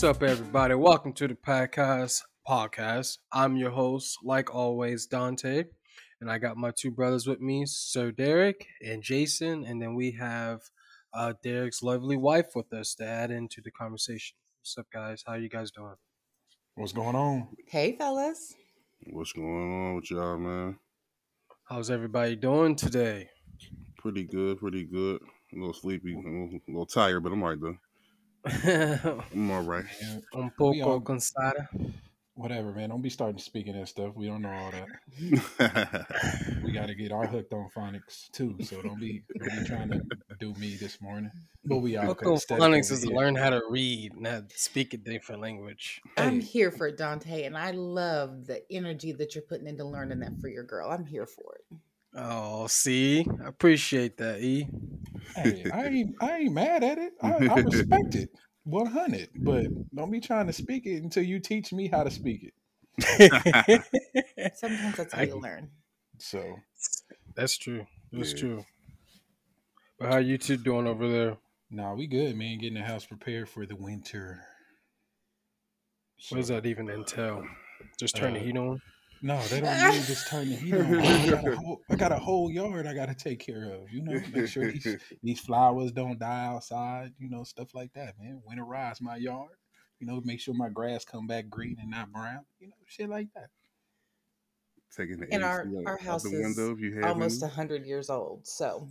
What's up, everybody? Welcome to the podcast. Podcast. I'm your host, like always, Dante, and I got my two brothers with me, Sir Derek and Jason, and then we have uh, Derek's lovely wife with us to add into the conversation. What's up, guys? How you guys doing? What's going on? Hey, fellas. What's going on with y'all, man? How's everybody doing today? Pretty good, pretty good. A little sleepy, a little, a little tired, but I'm all right though. I'm all right. Man, Un we poco all, cansada. whatever, man. Don't be starting speaking that stuff. We don't know all that. We got to get our hooked on phonics too. So don't be don't be trying to do me this morning. But we all Poco aesthetic phonics is to learn how to read, not speak a different language. I'm Hey, here for it, Dante, and I love the energy that you're putting into learning that for your girl. I'm here for it. Oh, see, I appreciate that, E. hey, I ain't I ain't mad at it. I, I respect it. 100. But don't be trying to speak it until you teach me how to speak it. Sometimes that's how I- you learn. So That's true. That's Yeah. true. But how you two doing over there? nah, we good, man. Getting the house prepared for the winter. What does that even entail? Just turn the uh, heat on? No, they don't need this turn the heat on. I got, a whole, I got a whole yard I got to take care of. You know, make sure these these flowers don't die outside. You know, stuff like that, man. Winterize my yard. You know, make sure my grass come back green and not brown. You know, shit like that. Taking the And our- out, our out house the is window if you have Almost a any. hundred years old, so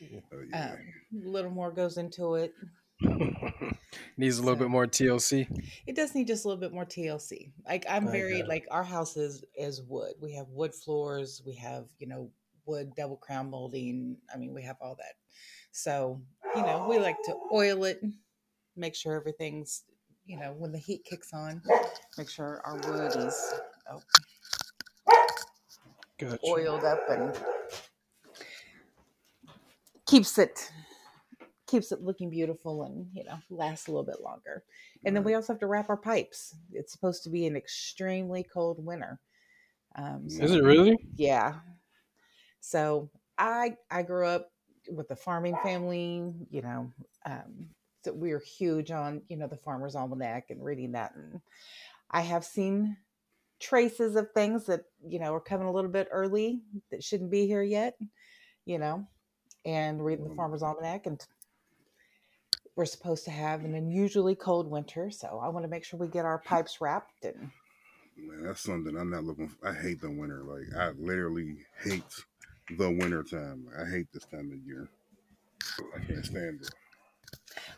Yeah. Oh, yeah. um, a little more goes into it. Needs a little bit more TLC. It does need just a little bit more TLC. Like I'm very like our house is is wood. We have wood floors. We have you know wood double crown molding. I mean we have all that. So you know we like to oil it, make sure everything's you know when the heat kicks on, make sure our wood is oh, Gotcha. oiled up and keeps it keeps it looking beautiful and you know lasts a little bit longer. And then we also have to wrap our pipes. It's supposed to be an extremely cold winter. Um so Is it really? yeah. So i i grew up with a farming family you know um so we were huge on you know the farmer's almanac and reading that. And i have seen traces of things that you know are coming a little bit early that shouldn't be here yet you know and reading the Um, farmer's almanac and we're supposed to have an unusually cold winter so i want to make sure we get our pipes wrapped and Man, that's something I'm not looking. For. I hate the winter. Like I literally hate the winter time. I hate this time of year. I can't stand it.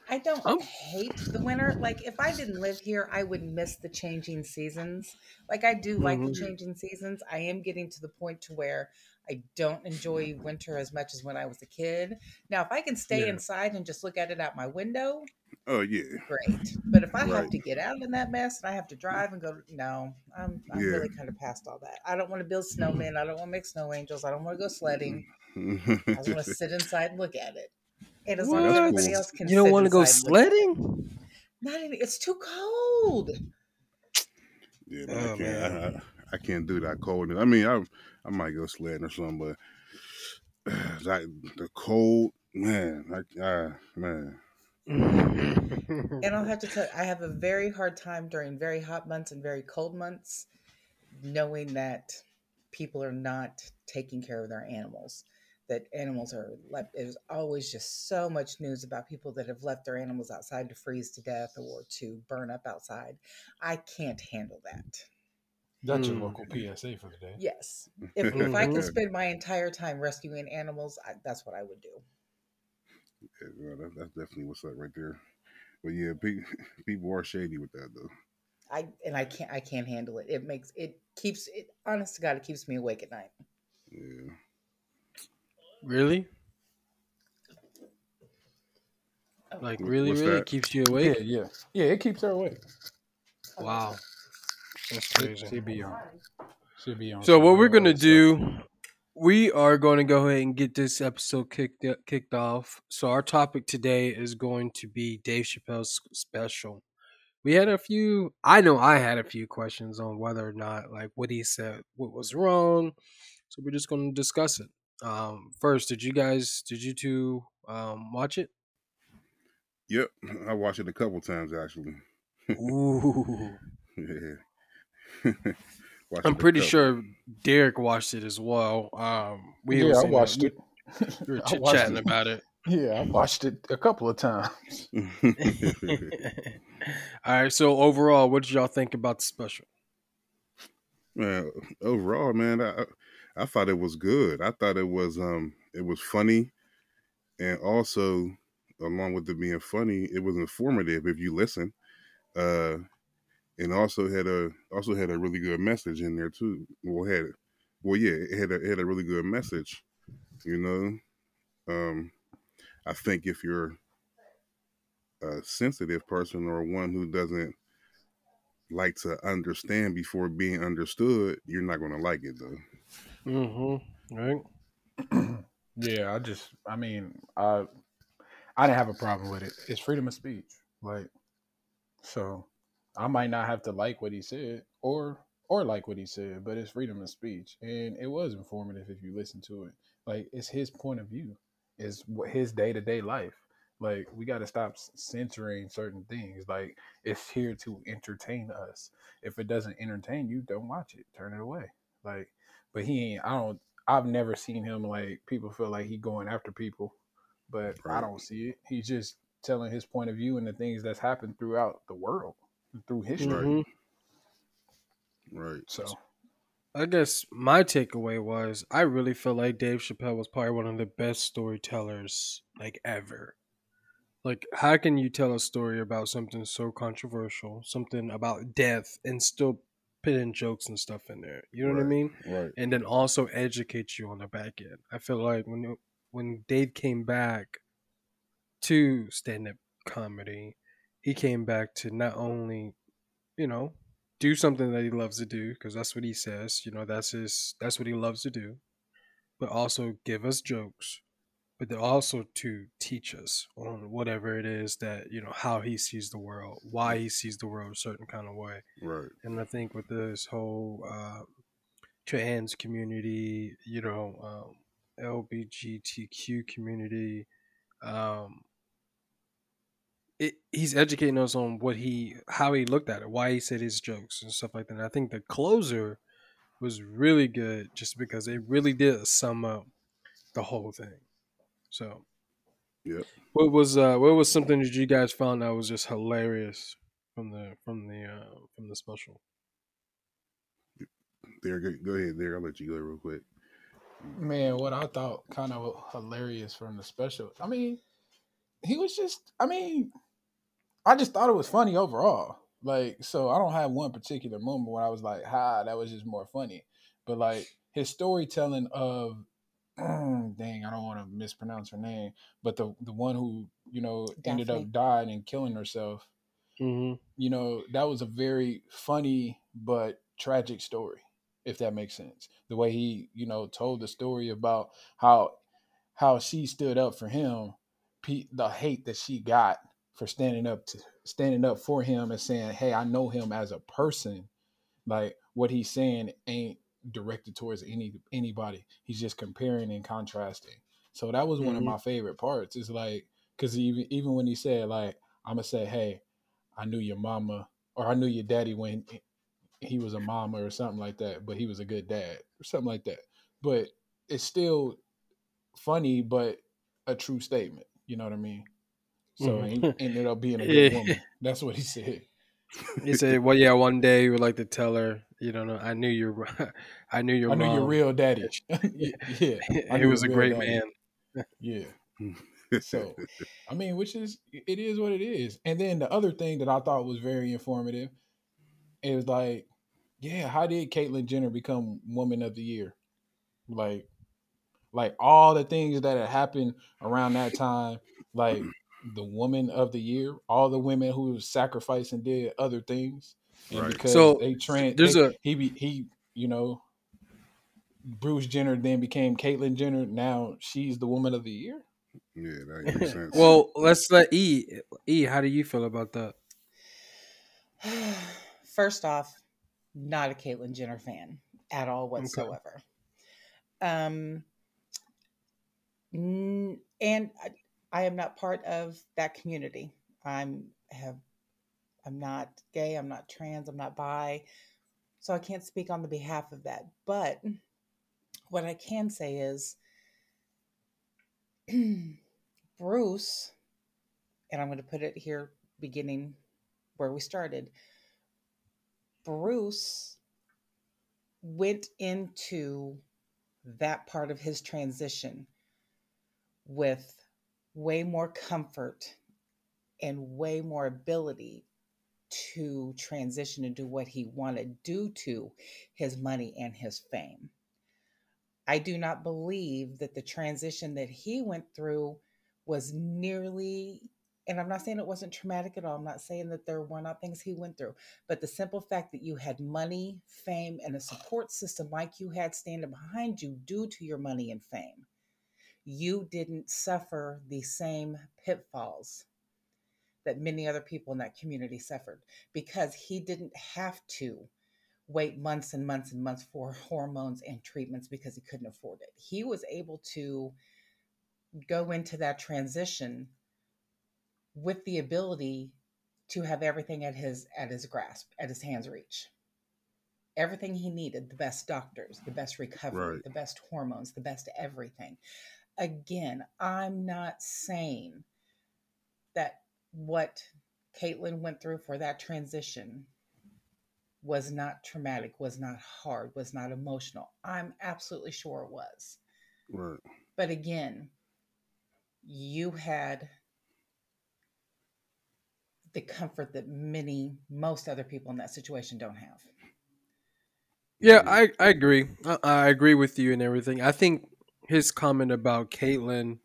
I don't Um, hate the winter. Like if I didn't live here, I would miss the changing seasons. Like I do like the Mhm. changing seasons. I am getting to the point to where I don't enjoy winter as much as when I was a kid. Now, if I can stay Yeah. inside and just look at it out my window, Oh yeah, great. But if I have to get out in that mess and I have to drive and go, no, I'm I'm Yeah. really kind of past all that. I don't want to build mm-hmm. snowmen. I don't want to make snow angels. I don't want to go sledding. I just want to mm-hmm. sit inside and look at it. And as long as What? everybody else can, You don't sit want to go inside and look at it. sledding? Not even. It's too cold. yeah. Oh, I can't. man. I, I, I can't do that cold. I mean, I I might go sledding or something, but like the cold, man. Ah, I, I man. And I'll have to tell you, I have a very hard time during very hot months and very cold months, knowing that people are not taking care of their animals. That animals are left. There's always just so much news about people that have left their animals outside to freeze to death or to burn up outside. I can't handle that. That's your Mm. local PSA for the day. Yes, if, if I could spend my entire time rescuing animals, I, that's what I would do. Yeah, well, that, that's definitely what's up right there. But yeah, pe- people are shady with that though. I and I can't I can't handle it. It makes it keeps it honest to God, it keeps me awake at night. Yeah. really? Oh, Like really, what's really that? keeps you Yeah, awake? yeah, yeah. It keeps her awake. Wow, that's Should, crazy. should be on. Should be on. So what we're gonna do, we are going to go ahead and get this episode kicked kicked off. So our topic today is going to be Dave Chappelle's special. We had a few. I know I had a few questions on whether or not like what he said, what was wrong. So we're just going to discuss it. Um, first, did you guys, did you two um, watch it? Yep. I watched it a couple times actually. Ooh. yeah. Watched I'm pretty couple. sure Derek watched it as well. Um, we yeah, I watched it. We were chit chatting about it. Yeah, I watched it a couple of times. All right. So overall, what did y'all think about the special? man, overall, man, I I thought it was good. I thought it was um it was funny, and also along with it being funny, it was informative if you listen. Uh, and also had a also had a really good message in there too. Well, had well, yeah, it had a it had a really good message. You know, um, I think if you're a sensitive person or one who doesn't like to understand before being understood, you're not going to like it though. Mm-hmm. Right. yeah, I just, I mean, I, I didn't have a problem with it. It's freedom of speech, like, so I might not have to like what he said or or like what he said, but it's freedom of speech, and it was informative if you listen to it. Like, it's his point of view, is what his day to day life. Like, we got to stop s- censoring certain things. Like, it's here to entertain us. If it doesn't entertain you, don't watch it. Turn it away. Like, but he ain't. I don't. I've never seen him like people feel like he going after people, but I Right. don't see it. He's just telling his point of view and the things that's happened throughout the world, through history. Mhm. Right. So I guess my takeaway was I really feel like Dave Chappelle was probably one of the best storytellers like ever. Like, how can you tell a story about something so controversial, something about death, and still put in jokes and stuff in there? You know what I mean? Right. And then also educate you on the back end. I feel like when when Dave came back to stand up comedy, he came back to not only, you know, do something that he loves to do because that's what he says. You know, that's his. That's what he loves to do. But also give us jokes, but then also to teach us on whatever it is that you know how he sees the world, why he sees the world a certain kind of way. Right. And I think with this whole uh, trans community, you know, um, LBGTQ community, um, it, he's educating us on what he, how he looked at it, why he said his jokes and stuff like that. And I think the closer was really good, just because it really did sum up the whole thing. So, Yep. what was uh, what was something that you guys found that was just hilarious from the from the uh, from the special? There. Go, go ahead. There. I'll let you go real quick. Man, what I thought kind of hilarious from the special. I mean, he was just. I mean, I just thought it was funny overall. Like, so I don't have one particular moment where I was like, "Ha, that was just more funny." But like his storytelling of, dang, I don't want to mispronounce her name, but the the one who you know ended up dying and killing herself. Mm-hmm. You know, that was a very funny but tragic story, if that makes sense. The way he, you know, told the story about how how she stood up for him, pe- the hate that she got for standing up to standing up for him and saying, "Hey, I know him as a person." Like what he's saying ain't directed towards any anybody. He's just comparing and contrasting. So that was one of Mhm. my favorite parts. It's like because even even when he said like, "I'm gonna say, hey, I knew your mama or I knew your daddy when he was a mama or something like that, but he was a good dad or something like that." But it's still funny, but a true statement. You know what I mean? So Mhm. he ended up being a good Yeah. woman. That's what he said. He said, "Well, yeah, one day you would like to tell her, you don't know, I knew your, I knew your I knew your real daddy. Yeah. yeah, I he was a great daddy. man." yeah. So, I mean, which is it is what it is. And then the other thing that I thought was very informative is like, yeah, how did Caitlyn Jenner become Woman of the Year? Like, like all the things that had happened around that time, like the Woman of the Year, all the women who sacrificed and did other things, and Right. because So, they trans, there's they- a- he be he, you know. Bruce Jenner then became Caitlyn Jenner. Now she's the woman of the year. yeah, that makes sense. well, let's let E. E, how do you feel about that? First off, not a Caitlyn Jenner fan at all whatsoever. Um, and I, am not part of that community. I'm have I'm not gay, I'm not trans, I'm not bi. So I can't speak on the behalf of that. But what I can say is Bruce, and I'm going to put it here beginning where we started. Bruce went into that part of his transition with way more comfort and way more ability to transition and do what he wanted due to his money and his fame. I do not believe that the transition that he went through was nearly, and I'm not saying it wasn't traumatic at all. I'm not saying that there were not things he went through, but the simple fact that you had money, fame, and a support system like you had standing behind you due to your money and fame, you didn't suffer the same pitfalls that many other people in that community suffered because he didn't have to wait months and months and months for hormones and treatments because he couldn't afford it. He was able to go into that transition with the ability to have everything at his at his grasp, at his hands reach. Everything he needed, the best doctors, the best recovery, Right. the best hormones, the best everything. Again, I'm not saying that what Caitlyn went through for that transition was not traumatic, was not hard, was not emotional. I'm absolutely sure it was. Right. But again, you had the comfort that many, most other people in that situation don't have. Yeah. I, I agree. I, I agree with you and everything. I think his comment about Caitlyn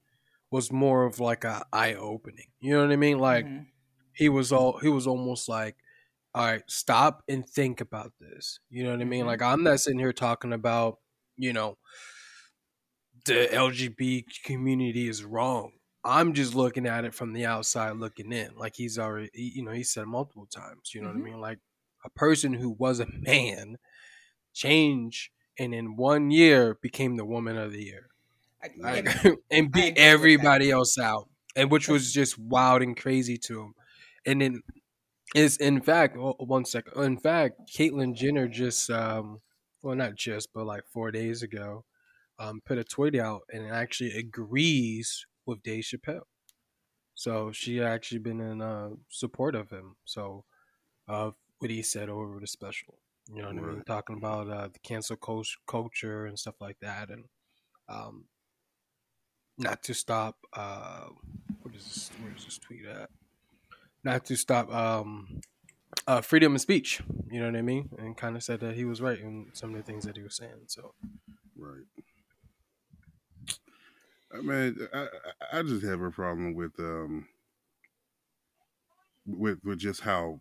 was more of like a eye opening. You know what I mean? Like Mhm. he was all he was almost like, all right, stop and think about this. You know what I mean? Mhm. Like I'm not sitting here talking about, you know, the LGBT community is wrong. I'm just looking at it from the outside looking in. Like he's already, he- you know, he said multiple times. You know Mhm. what I mean? Like a person who was a man change and in one year became the woman of the year I- like, and and beat agree with that. everybody else out, and which was just wild and crazy to him. And then is in fact oh, one second. In fact, Caitlyn Jenner just um, well not just but like four days ago, um, put a tweet out and actually agrees with Dave Chappelle. So she actually been in uh, support of him. So of what he said over the special. You know what I mean? Talking about uh, the cancel culture and stuff like that, and um, not to stop. Uh, what is this? Where is this tweet at? Not to stop um, uh, freedom of speech. You know what I mean? And kind of said that he was right in some of the things that he was saying. So Right. I mean, I, I just have a problem with um with with just how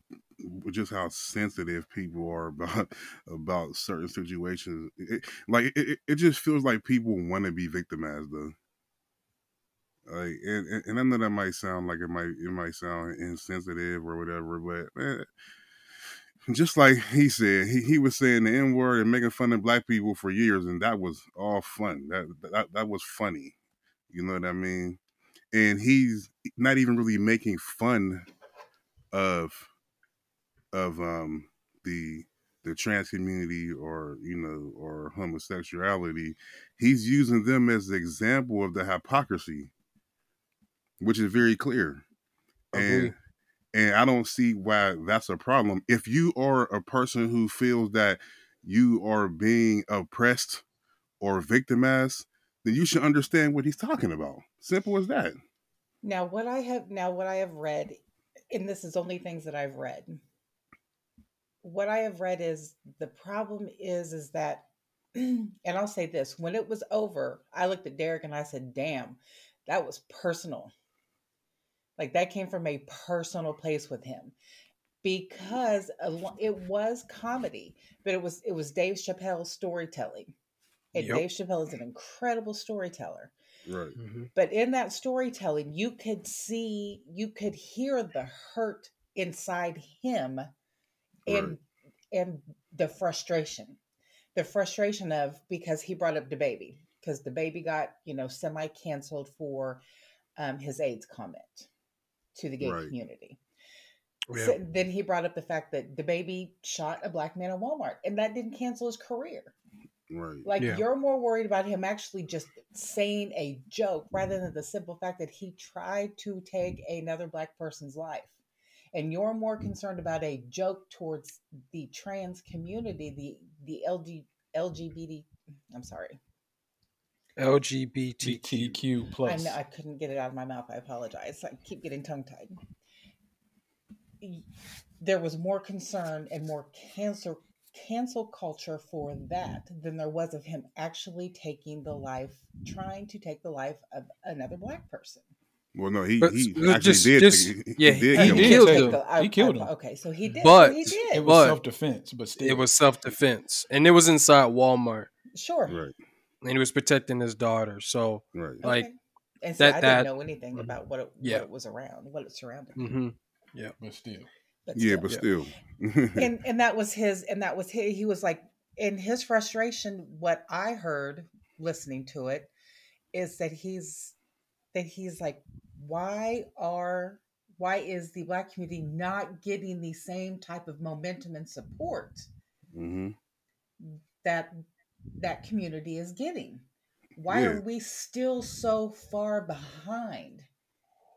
just how sensitive people are about about certain situations. It, like it- it just feels like people want to be victimized though. Like and, and I know that might sound like it might it might sound insensitive or whatever, but man, just like he said, he, he was saying the N word and making fun of black people for years, and that was all fun. That that that was funny. You know what I mean? And he's not even really making fun of of um the the trans community or you know or homosexuality. He's using them as the example of the hypocrisy, which is very clear. Agree. And and I don't see why that's a problem. If you are a person who feels that you are being oppressed or victimized, then you should understand what he's talking about. Simple as that. Now, what I have now, what I have read, and this is only things that I've read. What I have read is the problem is is that, and I'll say this: when it was over, I looked at Derek and I said, "Damn, that was personal. Like that came from a personal place with him." Because it was comedy, but it was it was Dave Chappelle's storytelling, and Yep. Dave Chappelle is an incredible storyteller Right. Mhm. but in that storytelling you could see you could hear the hurt inside him and Right. and the frustration the frustration of because he brought up DaBaby because DaBaby got you know semi canceled for um, his aids comment to the gay Right. community Yeah. So then he brought up the fact that DaBaby shot a black man at Walmart, and that didn't cancel his career. Right. Like Yeah. you're more worried about him actually just saying a joke rather than the simple fact that he tried to take another black person's life. And you're more mm. concerned about a joke towards the trans community, the the LG, LGBT. I'm sorry, LGBT. BTQ I plus. know I couldn't get it out of my mouth. I apologize. I keep getting tongue tied. There was more concern and more cancer cancel culture for that than there was of him actually taking the life, trying to take the life of another black person. Well, no, he But he actually just- did. just- he, yeah, he did he did him. killed take him. the- I- he killed I- him. Okay, so he did. But- so he It did. was But- self defense, but still, It was self defense, and it was inside Walmart, Sure. Right. And he was protecting his daughter. So, Right. like, Okay. and so that- I didn't know anything about what it, Yeah. what it was around, what it surrounded. hmm but still. But Yeah, still. but still. and and that was his and that was his, he was like in his frustration what i heard listening to it is that he's that he's like why are why is the black community not getting the same type of momentum and support hmm that that community is getting why Yeah. are we still so far behind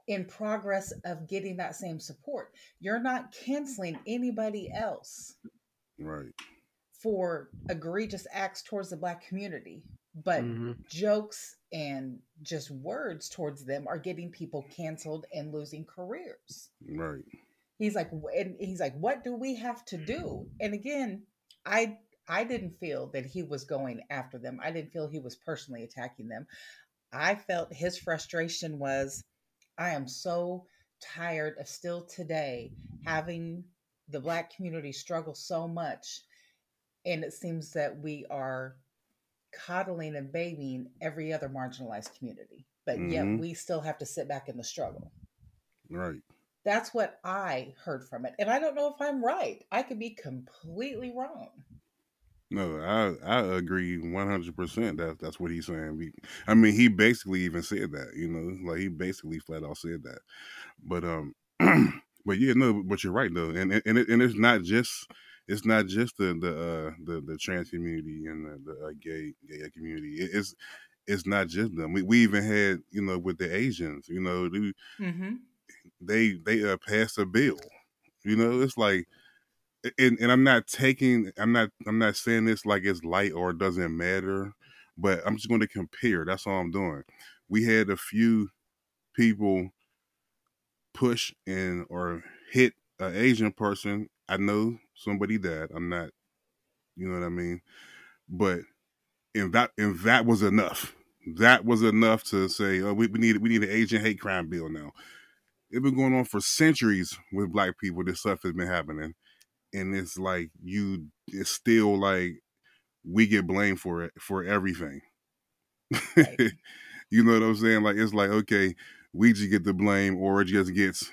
in progress of getting that same support you're not canceling anybody else Right. for egregious acts towards the black community but hmm jokes and just words towards them are getting people canceled and losing careers Right. he's like and he's like what do we have to do and again i i didn't feel that he was going after them i didn't feel he was personally attacking them i felt his frustration was i am so tired of still today having the black community struggle so much and it seems that we are coddling and babying every other marginalized community but Mhm. yet we still have to sit back in the struggle Right. that's what I heard from it. And I don't know if I'm right. I could be completely wrong. No, I I agree one hundred percent. That that's what he's saying. I mean, he basically even said that. You know, like he basically flat out said that. But um, but yeah, no, but you're right though, and and and, it, and it's not just it's not just the the uh, the the trans community and the, the uh, gay gay community. It, it's it's not just them. We we even had you know with the Asians. You know, they Mm-hmm. they, they uh, passed a bill. You know, it's like and, and I'm not taking I'm not I'm not saying this like it's light or it doesn't matter, but I'm just going to compare. That's all I'm doing. We had a few people push and or hit an Asian person. I know somebody died. I'm not, you know what I mean, but and that and that was enough. That was enough to say, oh, we, we need we need an Asian hate crime bill now. It's been going on for centuries with black people. This stuff has been happening and it's like you it's still like we get blamed for it for everything Right. you know what i'm saying like it's like okay we just get the blame or it just gets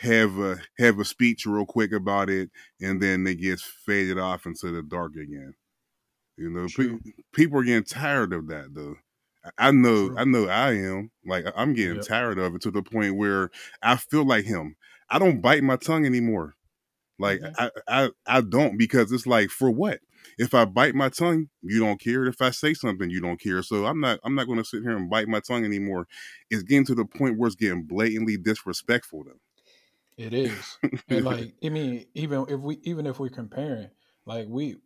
have a have a speech real quick about it and then it gets faded off into the dark again you know pe- people are getting tired of that though I- know, True. I know, I am. Like I'm getting Yep. tired of it to the point where I feel like him. I don't bite my tongue anymore. Like Mhm. I, I I don't because it's like for what? If I bite my tongue, you don't care. If I say something, you don't care. So I'm not I'm not going to sit here and bite my tongue anymore. It's getting to the point where it's getting blatantly disrespectful though. It is. and like I mean, even if we even if we're comparing, like we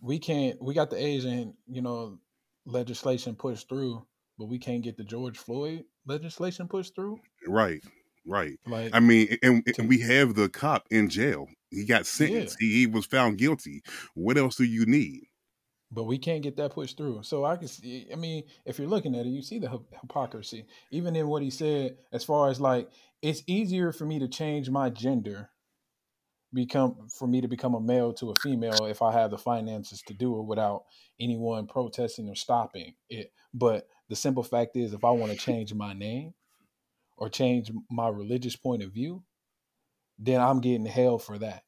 we can't we got the Asian, you know, legislation pushed through, but we can't get the George Floyd legislation pushed through. Right, right. Like I mean, and, and we have the cop in jail. He got sentenced. He, he was found guilty. What else do you need? but we can't get that pushed through. So I can see. I mean, if you're looking at it, you see the hypocrisy. Even in what he said, as far as like, it's easier for me to change my gender, become for me to become a male to a female if I have the finances to do it without anyone protesting or stopping it. But the simple fact is, if I want to change my name or change my religious point of view, then I'm getting hell for that.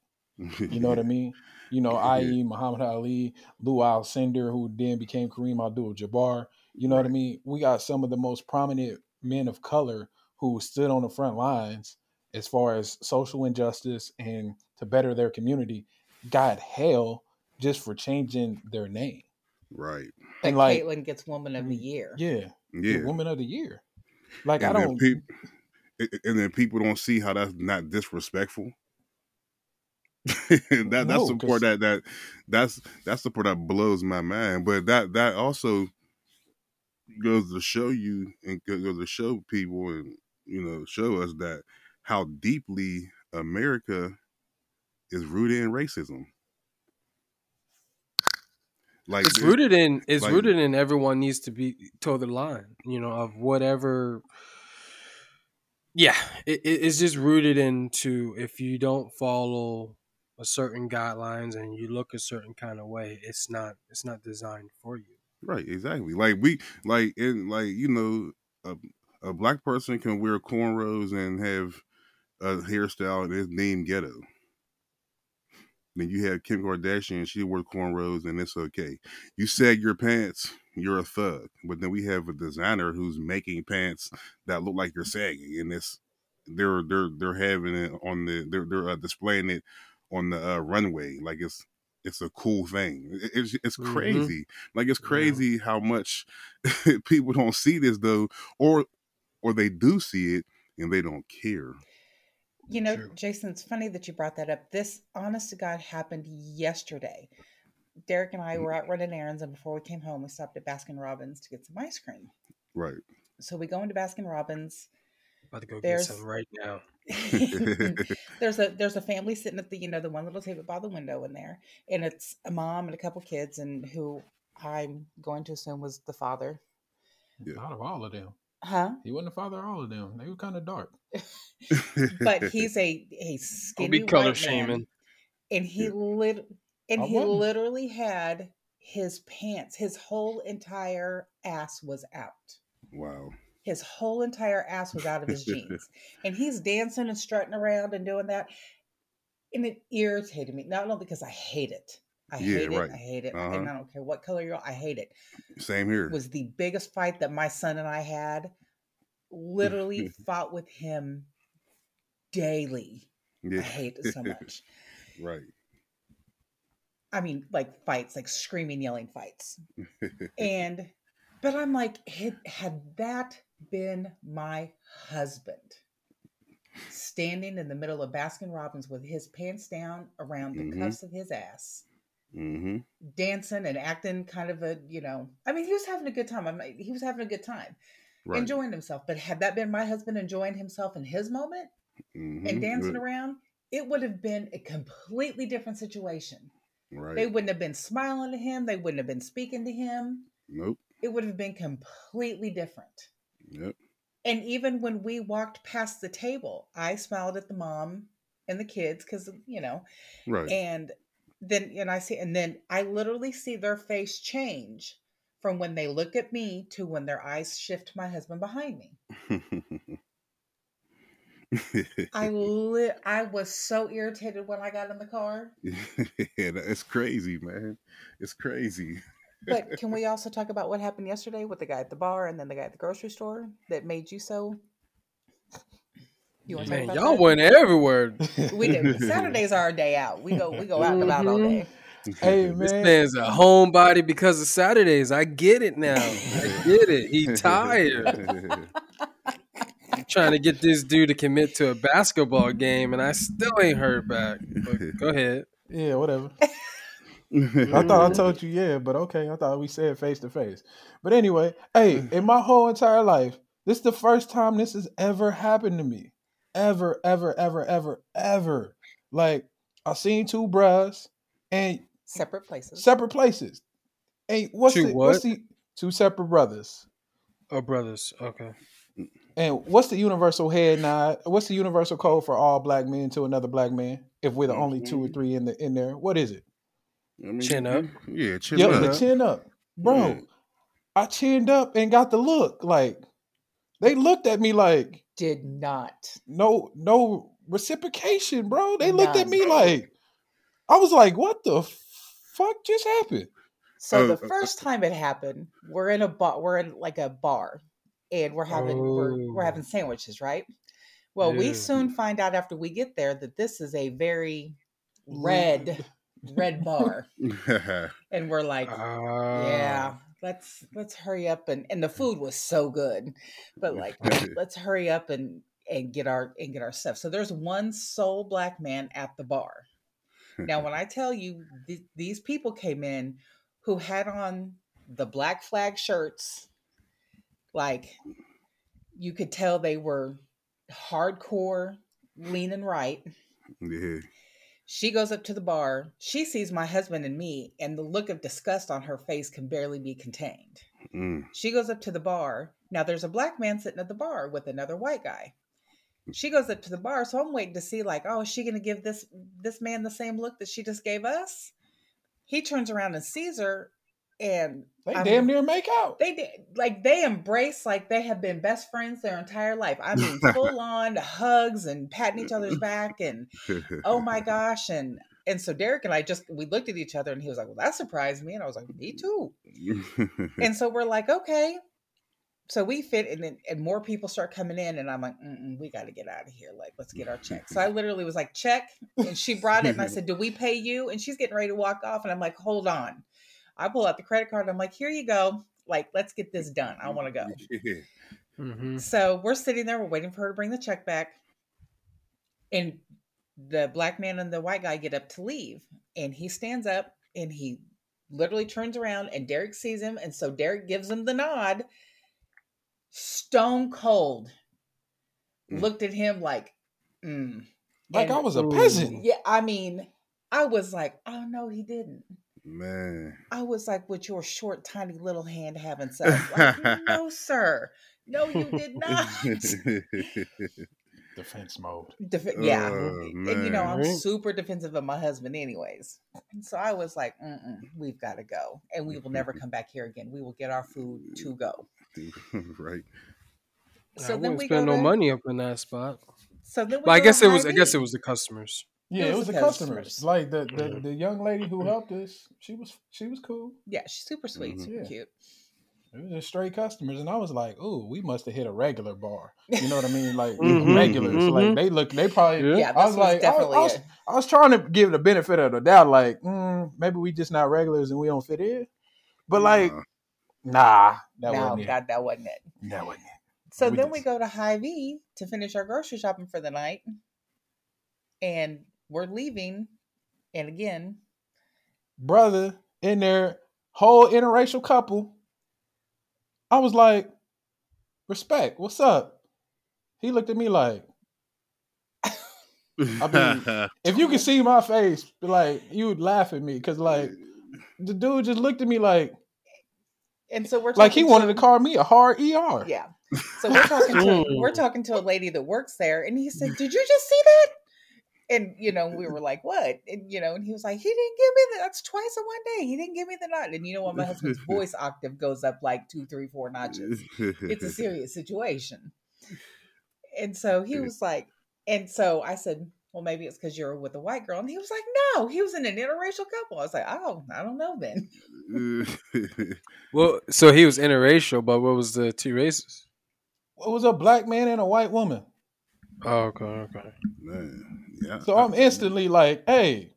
You know what I mean? You know, Yeah. i.e. Muhammad Ali, Lew Alcindor, who then became Kareem Abdul-Jabbar. You know what I mean? We got some of the most prominent men of color who stood on the front lines as far as social injustice and to better their community got hell just for changing their name. Right. But And like, Caitlyn gets Woman of the mm, Year. yeah, Yeah. woman of the year. Like and I don't. peop- and then people don't see how that's not disrespectful. that that's No, the 'cause- part that that that's that's the part that blows my mind. But that that also goes to show you and goes to show people and you know show us that how deeply America is rooted in racism. Like it's it- rooted in it's like- rooted in everyone needs to be toe the line you know of whatever yeah it, it- it's just rooted into if you don't follow a certain guidelines and you look a certain kind of way it's not it's not designed for you Right, exactly. Like we like in like you know a, a black person can wear cornrows and have a hairstyle and that's named ghetto. Then you have Kim Kardashian, she wore cornrows and it's okay. You sag your pants, you're a thug. But then we have a designer who's making pants that look like you're sagging, and it's they're they're they're having it on the they're they're uh, displaying it on the uh, runway like it's it's a cool thing. It- It's it's Mhm. crazy. Like it's Yeah. crazy how much people don't see this though, or or they do see it and they don't care. You know, True. Jason, it's funny that you brought that up. This, honest to God, happened yesterday. Derek and I mm. were out running errands, and before we came home, we stopped at Baskin Robbins to get some ice cream. Right. So we go into Baskin Robbins. about to go There's- get some right now there's a there's a family sitting at the you know the one little table by the window in there, and it's a mom and a couple kids, and who I'm going to assume was the father, Not of all of them. Huh? He wasn't the father of all of them. They were kind of dark. But he's a a don't skinny be color white man. shaming and he Yeah. lit and I he wouldn't. literally had his pants his whole entire ass was out wow. his whole entire ass was out of his jeans and he's dancing and strutting around and doing that and it irritated me not only because i hate it i Yeah, hate it right. i hate it Uh-huh. and i don't care what color you're i hate it Same here. it was the biggest fight that my son and i had literally fought with him daily i hate it so much right. I mean, like fights, like screaming, yelling fights. And, but I'm like, had, had that been my husband standing in the middle of Baskin Robbins with his pants down around the Mhm. cuffs of his ass, hmm dancing and acting kind of a, you know, I mean, he was having a good time. I'm, he was having a good time, Right. enjoying himself. But had that been my husband enjoying himself in his moment Mhm. and dancing Right. around, it would have been a completely different situation. Right. They wouldn't have been smiling to him. They wouldn't have been speaking to him. Nope. It would have been completely different. Yep. And even when we walked past the table, I smiled at the mom and the kids because, you know, Right. and then, and I see, and then I literally see their face change from when they look at me to when their eyes shift my husband behind me. I li- I was so irritated when I got in the car. yeah, it's crazy, man. It's crazy. But can we also talk about what happened yesterday with the guy at the bar and then the guy at the grocery store that made you so? You want to talk man about y'all that? went everywhere We do. Saturdays are our day out. We go we go out and about all day. Mm-hmm. Hey this man, man's a homebody because of saturdays i get it now i get it he tired trying to get this dude to commit to a basketball game and i still ain't heard back but go ahead yeah, whatever. I thought I told you, yeah, but okay. I thought we said face to face. But anyway, hey, in my whole entire life, this is the first time this has ever happened to me. Ever, ever, ever, ever, ever. Like, I seen two bruhs and Separate places. separate places. Hey, what's Two the what's what? the two separate brothers? oh brothers okay And what's the universal head nod? What's the universal code for all black men to another black man? If we're the only two or mm-hmm. three in the in there, what is it? I mean, Chin up. Yeah, chin Yep, up. the chin up, bro. Yeah. I chinned up and got the look. Like they looked at me like Did not. no no reciprocation, bro. They looked at me like I was like, what the fuck just happened? So Oh, the uh, first time it happened, we're in a bar. We're in like a bar, and we're having we're, we're Oh. having sandwiches, right? Well, we soon find out after we get there that this is a very red, red bar, and we're like, Ah. yeah, let's let's hurry up and and the food was so good, but like let's hurry up and and get our and get our stuff. So there's one sole black man at the bar. Now, when I tell you th- these people came in who had on the black flag shirts, like you could tell they were hardcore, leaning right. yeah. She goes up to the bar. She sees my husband and me, and the look of disgust on her face can barely be contained. Mm. She goes up to the bar. Now there's a black man sitting at the bar with another white guy. She goes up to the bar, so I'm waiting to see like, oh, is she gonna give this this man the same look that she just gave us? He turns around and sees her, and They I'm- damn near make out. they did like they embrace like they have been best friends their entire life. I mean, full on hugs and patting each other's back, and oh my gosh, and and so Derek and I just we looked at each other, and he was like, "Well, that surprised me," and I was like, "Me too." and so we're like, okay. So we fit, and then and more people start coming in, and I'm like, Mm-mm, we got to get out of here. Like, let's get our check. So I literally was like, check, and she brought it, and I said, do we pay you? And she's getting ready to walk off, and I'm like, hold on. I pull out the credit card. And I'm like, here you go. Like, let's get this done. I want to go. Yeah. Mhm. So we're sitting there, we're waiting for her to bring the check back. And the black man and the white guy get up to leave. And he stands up and he literally turns around and Derek sees him. And so Derek gives him the nod. Stone cold. Mm. Looked at him like, mm. Like And- I was a peasant. Yeah, I mean, I was like, oh no, he didn't. Man. I was like, with your short, tiny little hand having sex. Like, no, sir. No, you did not. Defense mode. Def- yeah. Oh, and you know, I'm man. super defensive of my husband, anyways. And so I was like, Mm-mm, we've got to go. And we will never come back here again. We will get our food to go. right. I So then we spend go no to, money up in that spot. So then we But I guess it was. I guess it was the customers. Yeah, It it was was the the customers. customers. Like the, the Mhm. the young lady who helped us, she was she was cool. Yeah, she's super sweet, Mhm. super Yeah. cute. It was just straight customers, and I was like, "Ooh, we must have hit a regular bar." You know what I mean? Like Mhm, regulars. Like mhm. they look, they probably. Yeah. Yeah, I was was, like, I was, definitely I, was, it. I was trying to give the benefit of the doubt, like mm, maybe we just not regulars and we don't fit in. But like, Nah. nah, that no, wasn't it. that, that wasn't it. That wasn't it. So We then just- we go to Hy-Vee to finish our grocery shopping for the night. And we're leaving. And again, Brother in their whole interracial couple. I was like, respect. What's up? He looked at me like, mean, if you could see my face, like you would laugh at me because like the dude just looked at me like and so we're like he talking wanted to call me a hard ER. Yeah. So we're talking to we're talking to a lady that works there, and he said, "Did you just see that?" And you know, we were like, "What?" And you know, and he was like, "He didn't give me the. That's twice in one day. He didn't give me the nod." And you know, what my husband's voice octave goes up like two, three, four notches, it's a serious situation. And so he was like, and so I said, "Well, maybe it's because you're with a white girl." And he was like, "No, he was in an interracial couple." I was like, "Oh, I don't know then." Well, so he was interracial, but what was the two races? It was a black man and a white woman. Oh, okay, okay. Man, yeah. So I'm instantly like, hey,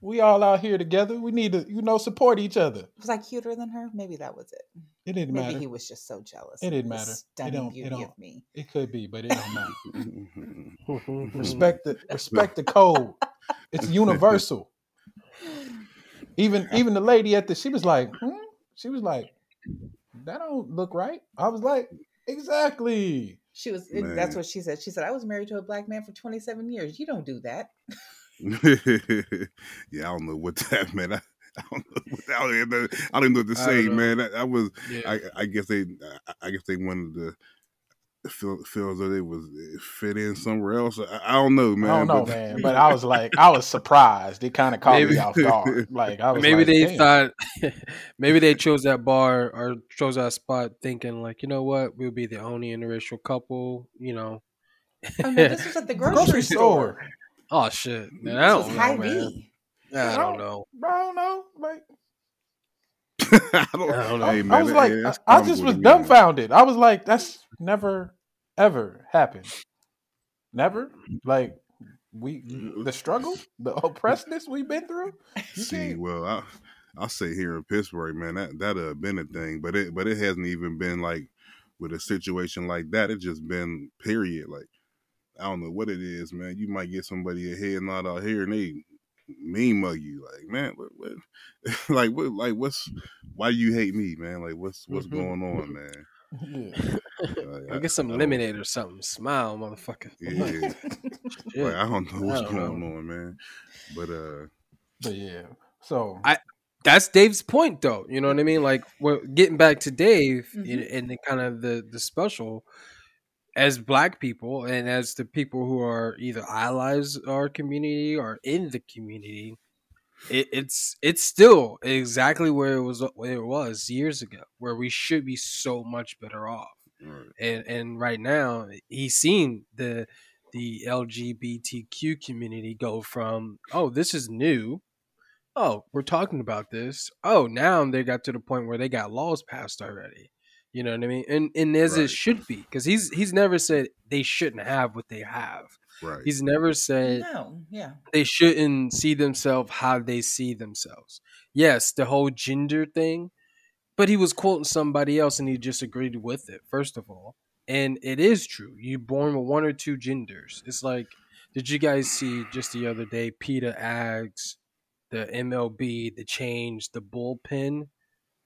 we all out here together. We need to, you know, support each other. Was I cuter than her? Maybe that was it. It didn't Maybe matter. Maybe he was just so jealous. It didn't the matter. It Stunning don't- it don't. of me. It could be, but it don't matter. Mm-hmm. respect the respect the code. It's universal. Even even the lady at the she was like, hmm? she was like, that don't look right. I was like, exactly. She was. it- that's what she said. She said, "I was married to a black man for 27 years. You don't do that." yeah, I don't know what that meant. I, I don't know. I, don't even know, I don't even know what to say, don't man. That, that was. Yeah. I, I guess they. I, I guess they wanted to feel feel as though they was eh, fit in somewhere else. I, I don't know, man. I don't know, but- man. But I was like, I was surprised. It kind of caught Maybe- me off guard. Like I was maybe like, they "Damn." thought, maybe they chose that bar or chose that spot thinking like, you know what, we'll be the only interracial couple. You know. Oh no, this was at the grocery, grocery store. store. oh shit, man, I don't know, high man. V. I don't know. I don't know. Like I don't, I don't know. I, hey, I was like, yeah, I, I just was convoluted, man. dumbfounded. I was like, that's never ever happen. Never. Like we the struggle, the oppressedness we've been through. See, can't- well, I I'll say here in Pittsburgh, man, that that have been a thing, but it but it hasn't even been like with a situation like that. It just been period. Like I don't know what it is, man. You might get somebody a head nod out here and they mean mug you, like man, what, what like what like what's why do you hate me, man? Like what's what's Mhm. going on, man? Yeah. Like, Go get some I lemonade or something. Smile, motherfucker. Yeah, Shit. like I don't know what's don't going know. on, man. But uh, But yeah. So I- That's Dave's point, though. You know what I mean? Like, we're getting back to Dave Mhm. in, in the kind of the the special. As black people and as the people who are either allies our community or in the community, it, it's it's still exactly where it was where it was years ago, where we should be so much better off. right, and and right now he's seen the the LGBTQ community go from oh this is new. Oh we're talking about this. Oh now they got to the point where they got laws passed already. You know what I mean? And and as Right. it should be because he's he's never said they shouldn't have what they have right, he's never said no, yeah. they shouldn't see themselves how they see themselves. Yes, the whole gender thing, but he was quoting somebody else and he just agreed with it, first of all. And it is true. You're born with one or two genders. It's like, did you guys see just the other day, PETA Ags, the MLB, the change, the bullpen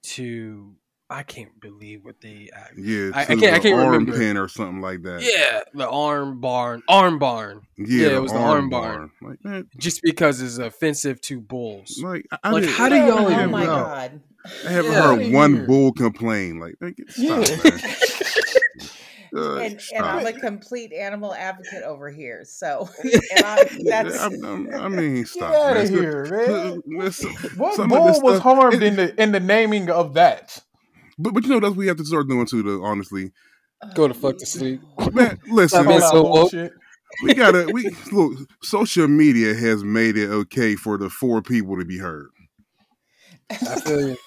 to, I can't believe what they act. yeah. I- I can't- I the can't arm remember. pin or something like that. Yeah, the arm barn, arm barn, Yeah, Yeah, it was the arm barn. Like, man, just because it's offensive to bulls. like, I, I Like, didn't- how do Yeah, y'all man, Oh even my know? god. I haven't Yeah. heard one Here. bull complain. Like, man, get- stop, Yeah. man. Uh, And, and. I'm a complete animal advocate over here. So and I, that's I'm- I'm- I mean, Get stop. out man. of here, man. Listen, What some bull was stuff- harmed it- in the in the naming of that? But but you know that's what we have to start doing too. Though honestly, Go to fuck to sleep. man, listen, Stop being All so woke. we gotta we look. Social media has made it okay for the four people to be heard. I feel you.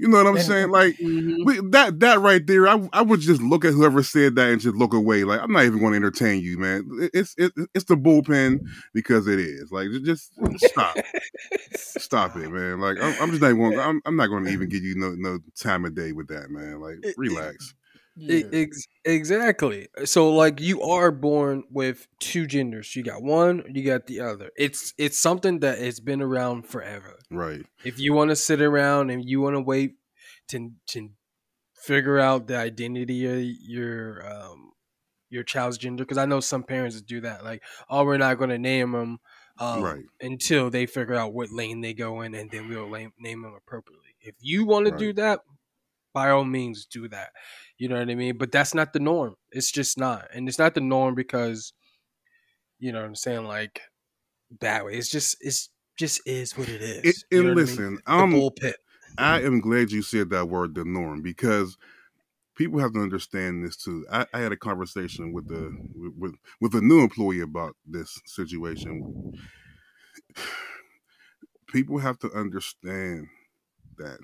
You know what I'm saying? Like Mhm. we, that that right there, I I would just look at whoever said that and just look away. Like I'm not even going to entertain you, man. It's it, it's the bullpen because it is. Like ju- just stop, stop it, man. Like I'm, I'm just not going. I'm, I'm not going to even give you no no time of day with that, man. Like relax. Ex- exactly. So like you are born with two genders. You got one, you got the other. It's it's something that has been around forever. Right. If you want to sit around and you want to wait to to figure out the identity of your um your child's gender because I know some parents do that like oh we're not going to name them um, Right. until they figure out what lane they go in and then we'll name, name them appropriately. If you want to do that, by all means do that. You know what I mean? But that's not the norm. It's just not. And it's not the norm because you know what I'm saying like that way. It's just it's just is what it is. It, You and know what I mean? listen, The I'm bullpen. I am glad you said that word, the norm, because people have to understand this too. I, I had a conversation with the with with a new employee about this situation. People have to understand that.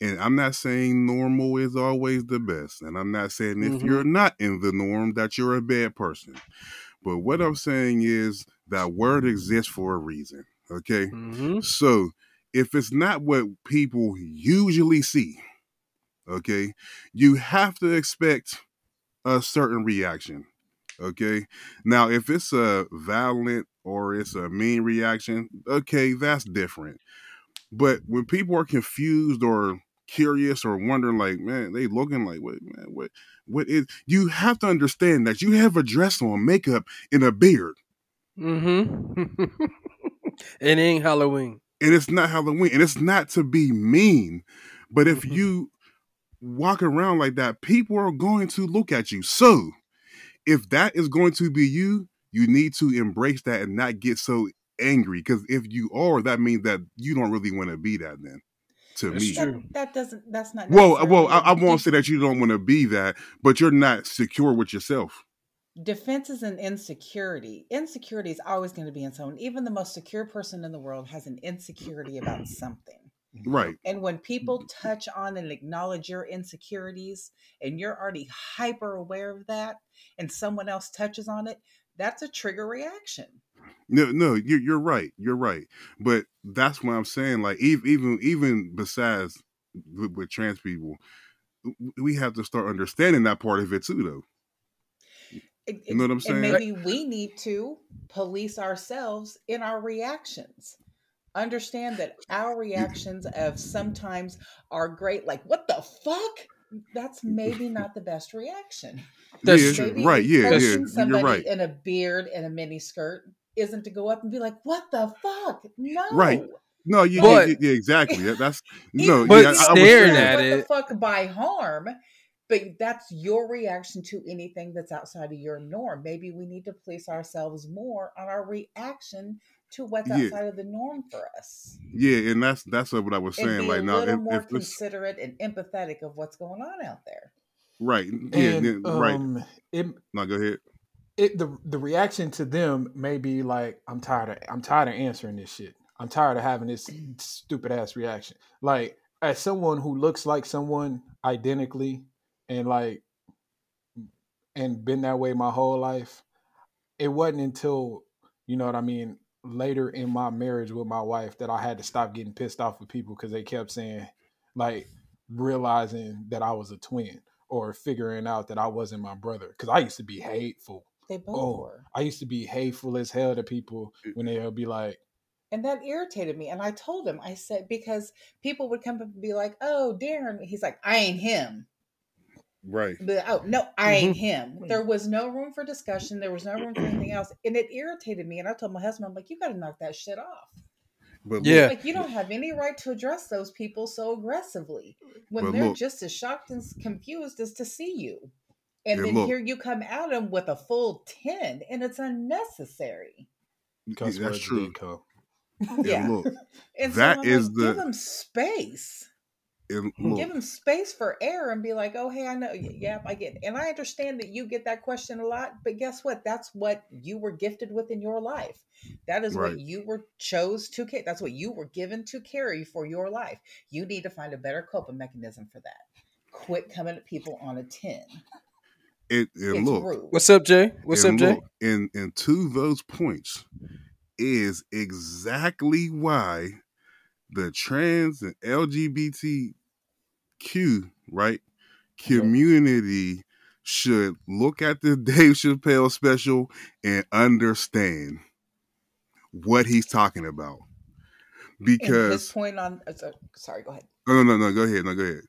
And I'm not saying normal is always the best. And I'm not saying if Mhm. you're not in the norm that you're a bad person. But what I'm saying is that word exists for a reason. Okay. Mhm. So if it's not what people usually see, okay, you have to expect a certain reaction. Okay. Now, if it's a violent or it's a mean reaction, okay, that's different. But when people are confused or curious or wondering, like, man, they looking like, what, man, what, what is? You have to understand that you have a dress on, makeup, and a beard, Mm-hmm. it ain't Halloween. and it's not Halloween, and it's not to be mean. But if Mhm. you walk around like that, people are going to look at you. So, if that is going to be you, you need to embrace that and not get so angry. Because if you are, that means that you don't really want to be that. Then, to That's me, true. that, that doesn't that's not well, uh, necessarily well, I, a I won't say that you don't want to be that, but you're not secure with yourself. defense is an insecurity. Insecurity is always going to be in someone. Even the most secure person in the world has an insecurity about something. Mm-hmm. Right. And when people mm-hmm. touch on and acknowledge your insecurities and you're already hyper aware of that and someone else touches on it, that's a trigger reaction. No, no, you're you're right. You're right. But that's what I'm saying. Like even even even besides with, with trans people, we have to start understanding that part of it too, though. It- You know what I'm And saying? maybe we need to police ourselves in our reactions. Understand that our reactions of sometimes are great, like, what the fuck? That's maybe not the best reaction. That's yeah, true. Maybe right. Yeah, yeah. approaching You're somebody right. in a beard and a mini skirt isn't to go up and be like, what the fuck? No. Right. No, you, But- yeah, yeah, exactly. That's no, But yeah, I, if I you was staring at what it- the fuck by harm, but that's your reaction to anything that's outside of your norm. Maybe we need to police ourselves more on our reaction to what's Yeah. outside of the norm for us. Yeah, and that's that's what I was And saying. be Like a now, little if, more if it's considerate and empathetic of what's going on out there. right, yeah, And yeah, right. um, it No, go ahead. It the the reaction to them may be like I'm tired of I'm tired of answering this shit. I'm tired of having this stupid ass reaction. Like as someone who looks like someone identically and like and been that way my whole life, it wasn't until you know what I mean later in my marriage with my wife that I had to stop getting pissed off with people because they kept saying like realizing that I was a twin or figuring out that I wasn't my brother because I used to be hateful They both Oh, were. I used to be hateful as hell to people when they'll be like, And that irritated me. And I told him, I said, because people would come up and be like, oh, Darren. He's like, I ain't him. Right. But, oh no, I ain't Mm-hmm. him. There was no room for discussion. There was no room for anything else, and it irritated me. And I told my husband, I'm like, you got to knock that shit off. But Yeah. Like you don't have any right to address those people so aggressively when But they're look- just as shocked and confused as to see you. And Yeah, then look. here you come at them with a full ten, and it's unnecessary. look, "Cuss that's true. did come." Yeah. look, And That so is like, the- give them space. and hmm. Give look, them space for error and be like, oh, hey, I know. y- mm-hmm. Yep, I get it. And I understand that you get that question a lot, but guess what? That's what you were gifted with in your life. That is Right. what you were chose to carry. That's what you were given to carry for your life. You need to find a better coping mechanism for that. Quit coming at people on a 10. It, and It's look, rude. What's up, Jay? What's up, Jay? look, and and to those points is exactly why the trans and LGBTQ right community should look at the Dave Chappelle special and understand what he's talking about. and his point on, uh, sorry, go ahead. no, no, no, no, go ahead, no, go ahead.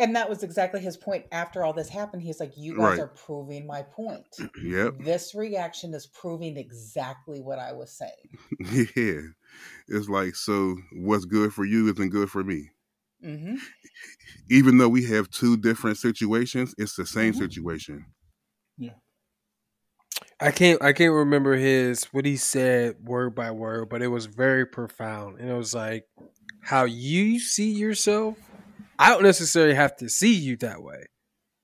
And that was exactly his point after all this happened. He's like, you guys Right. are proving my point. Yep, This reaction is proving exactly what I was saying. yeah. It's like so. What's good for you isn't good for me. hmm even though we have two different situations, it's the same Mhm. situation. Yeah. I can't I can't remember his what he said word by word, but it was very profound. And it was like how you see yourself. I don't necessarily have to see you that way,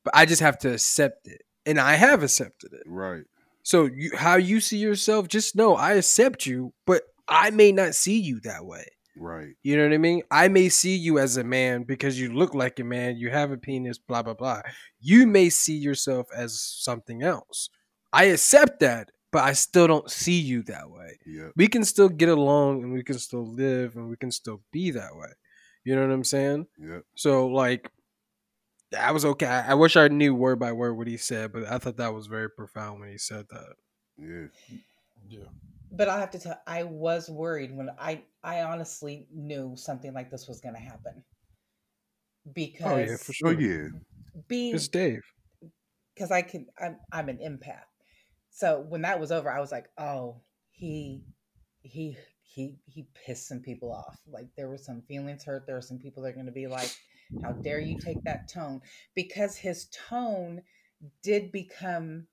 but I just have to accept it. And I have accepted it. Right. So you how you see yourself, just know I accept you, but I may not see you that way. Right. You know what I mean? I may see you as a man because you look like a man, you have a penis, blah blah blah. You may see yourself as something else. I accept that, but I still don't see you that way. Yep. We can still get along and we can still live and we can still be that way. You know what I'm saying? Yep. So like that was okay. I I wish I knew word by word what he said, but I thought that was very profound when he said that. Yeah. Yeah. But I have to tell, I was worried when I, I honestly knew something like this was going to happen. Because Oh yeah, for Oh sure. yeah. being, It's Dave. because I can, I'm, I'm an empath. So when that was over, I was like, oh, he, he, he, he pissed some people off. Like there were some feelings hurt. There were some people that are going to be like, how dare you take that tone? Because his tone did become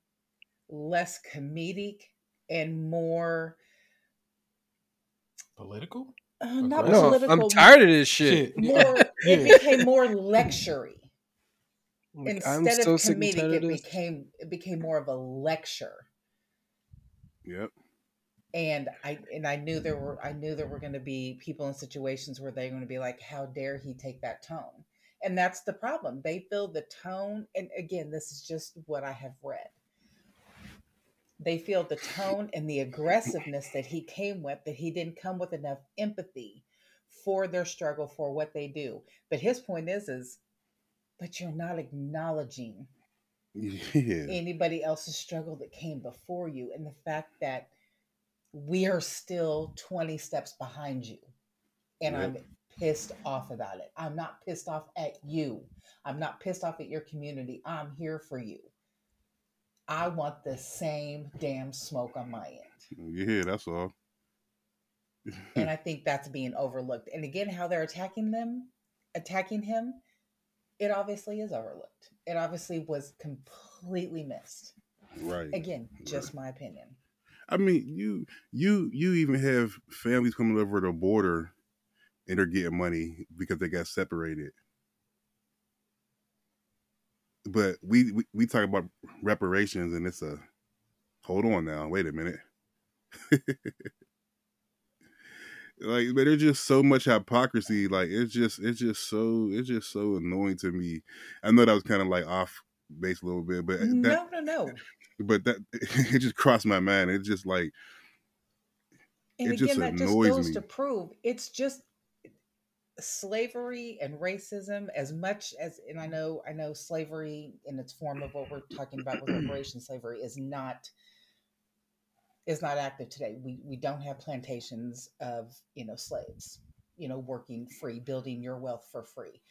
less comedic and more Political? uh, not No, No, political I'm tired of this shit. more Yeah. it became more lectury Like, I'm instead so of comedic it became it became more of a lecture Yep. And I and I knew there were I knew there were going to be people in situations where they're going to be like, "How dare he take that tone?" And that's the problem. They feel the tone, and again, this is just what I have read. They feel the tone and the aggressiveness that he came with, that he didn't come with enough empathy for their struggle, for what they do. But his point is, is, but you're not acknowledging Yeah. anybody else's struggle that came before you and the fact that we are still 20 steps behind you and Yep. i'm pissed off about it. I'm not pissed off at you. I'm not pissed off at your community. I'm here for you. I want the same damn smoke on my end. Yeah, that's all. and i think that's being overlooked. And again how they're attacking them attacking him it obviously is overlooked. It obviously was completely missed. Right. again just my opinion I mean, you you you even have families coming over the border and they're getting money because they got separated. But we we, we talk about reparations and it's a hold on now, wait a minute. like but there's just so much hypocrisy. Like it's just it's just so it's just so annoying to me. I know that was kind of like off base a little bit, but that no no no but that it just crossed my mind. It's just like And It just again, that just goes me. to prove it's just slavery and racism as much as and I know I know slavery in its form of what we're talking about with reparations slavery is not is not active today. We we don't have plantations of, you know, slaves, you know, working free, building your wealth for free.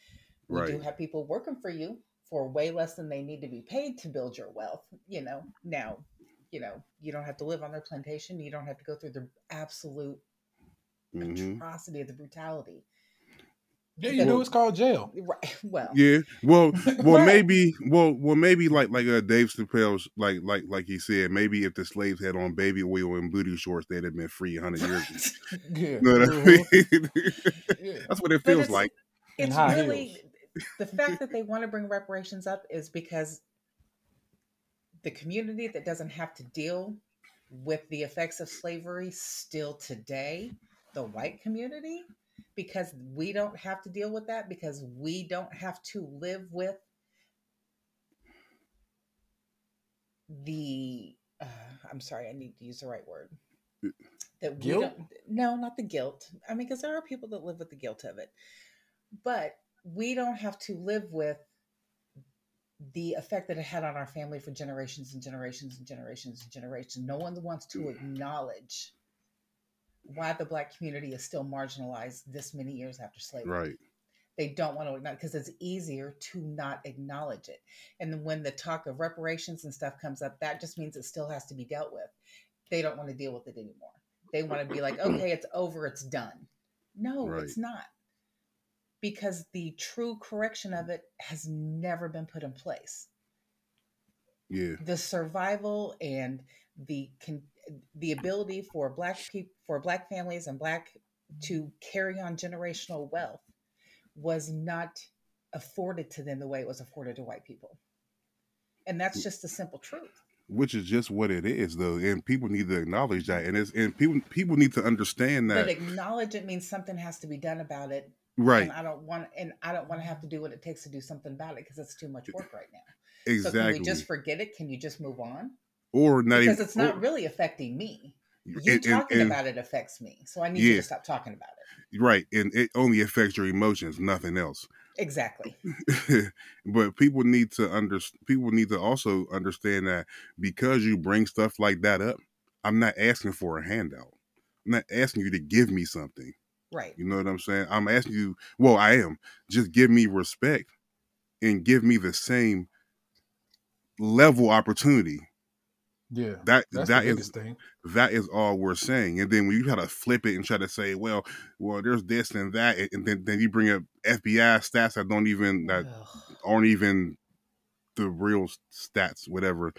We do have people working for you for way less than they need to be paid to build your wealth, you know. Now, you know, you don't have to live on their plantation. You don't have to go through the absolute mhm. atrocity of the brutality. Yeah, you do. It's called jail. Right. Well, Yeah. Well, well, Right. maybe, well, well, maybe like like uh, Dave Chappelle's like like like he said, maybe if the slaves had on baby oil and booty shorts, they'd have been free a hundred years. ago. Yeah. You know what I mean? Yeah. That's what it feels it's- like. It's really heels. The fact that they want to bring reparations up is because the community that doesn't have to deal with the effects of slavery still today, the white community, because we don't have to deal with that because we don't have to live with the uh, I'm sorry, I need to use the right word. That we Guilt? don't no, not the guilt. I mean, because there are people that live with the guilt of it. But we don't have to live with the effect that it had on our family for generations and generations and generations and generations. No one wants to acknowledge why the black community is still marginalized this many years after slavery Right. they don't want to acknowledge because it's easier to not acknowledge it. And then when the talk of reparations and stuff comes up, that just means it still has to be dealt with. They don't want to deal with it anymore. They want to be like, okay, it's over, it's done. No, Right. it's not. Because the true correction of it has never been put in place. Yeah. The survival and the con- the ability for black people for black families and black to carry on generational wealth was not afforded to them the way it was afforded to white people. And that's just the simple truth. Which is just what it is, though, and people need to acknowledge that, and it's and people people need to understand But that, acknowledge it means something has to be done about it. Right? And I don't want and I don't want to have to do what it takes to do something about it because it's too much work right now. Exactly. So can we just forget it? Can you just move on? or not Because even, it's not or- really affecting me. You and- talking and- about it affects me. So I need you to stop talking about it. right, and it only affects your emotions, nothing else. Exactly. but people need to under people need to also understand that because you bring stuff like that up, I'm not asking for a handout. I'm not asking you to give me something. Right. You know what I'm saying? I'm asking you, well, I am. Just give me respect and give me the same level opportunity. Yeah. That that's that the is thing. that is all we're saying. And then when you try to flip it and try to say, well, well, there's this and that, and then, then you bring up FBI stats that don't even that Ugh. aren't even the real stats, whatever.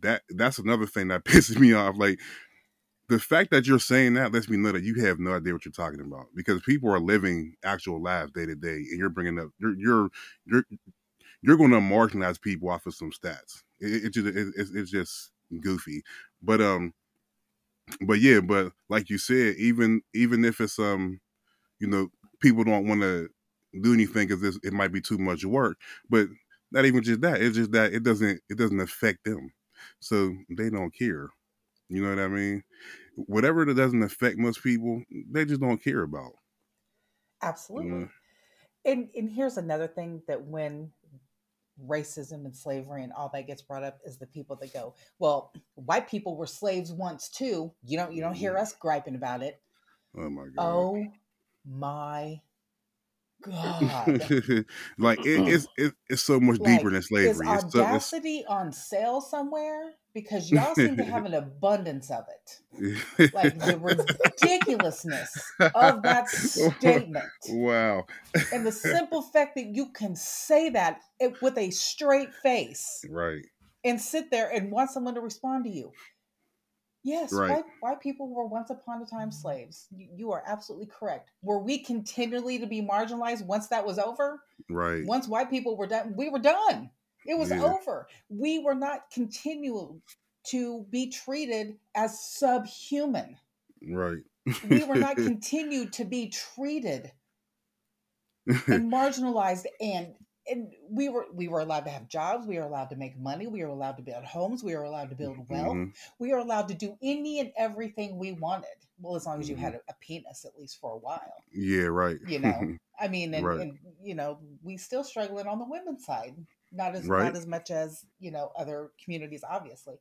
That that's another thing that pisses me off. Like the fact that you're saying that lets me know that you have no idea what you're talking about because people are living actual lives day to day, and you're bringing up you're you're you're you're going to marginalize people off of some stats. It, it, just it, it's, it's just goofy, but um. but yeah, but like you said, even even if it's um, you know, people don't want to do anything because it might be too much work. But not even just that. It's just that it doesn't it doesn't affect them, so they don't care. You know what I mean? Whatever that doesn't affect most people, they just don't care about. Absolutely. Mm. And and here's another thing that when racism and slavery and all that gets brought up is the people that go, well, white people were slaves once too. You don't you don't hear mm-hmm. us griping about it. Oh my god. Oh my God. like it, mm. it's it, it's so much like, deeper than slavery. Is audacity so, on sale somewhere? Because y'all seem to have an abundance of it. like the ridiculousness of that statement. Wow. and the simple fact that you can say that with a straight face. Right. And sit there and want someone to respond to you. Yes, right. white, white people were once upon a time slaves. You, you, are absolutely correct. Were we continually to be marginalized once that was over? Right. Once white people were done, we were done. It was yeah. over. We were not continual to be treated as subhuman. Right. we were not continued to be treated and marginalized and and we were we were allowed to have jobs we were allowed to make money we were allowed to build homes we were allowed to build wealth mm-hmm. we were allowed to do any and everything we wanted. Well as long as you had mm-hmm. a, a penis at least for a while. Yeah right. You know? I mean and, right. and, you know we still struggling on the women's side. Not as right. not as much as you know other communities obviously.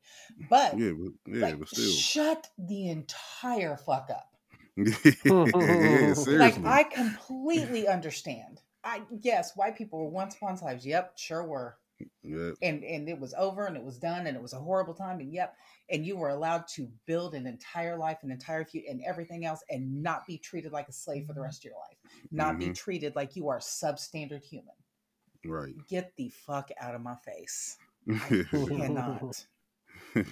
But yeah but, yeah like, but still. shut the entire fuck up. Yeah, like i completely understand I yes, white people were once upon slaves. Yep, sure were. Yep. And and it was over and it was done and it was a horrible time and yep and you were allowed to build an entire life an entire future and everything else and not be treated like a slave for the rest of your life not mm-hmm. be treated like you are substandard human right get the fuck out of my face I cannot yeah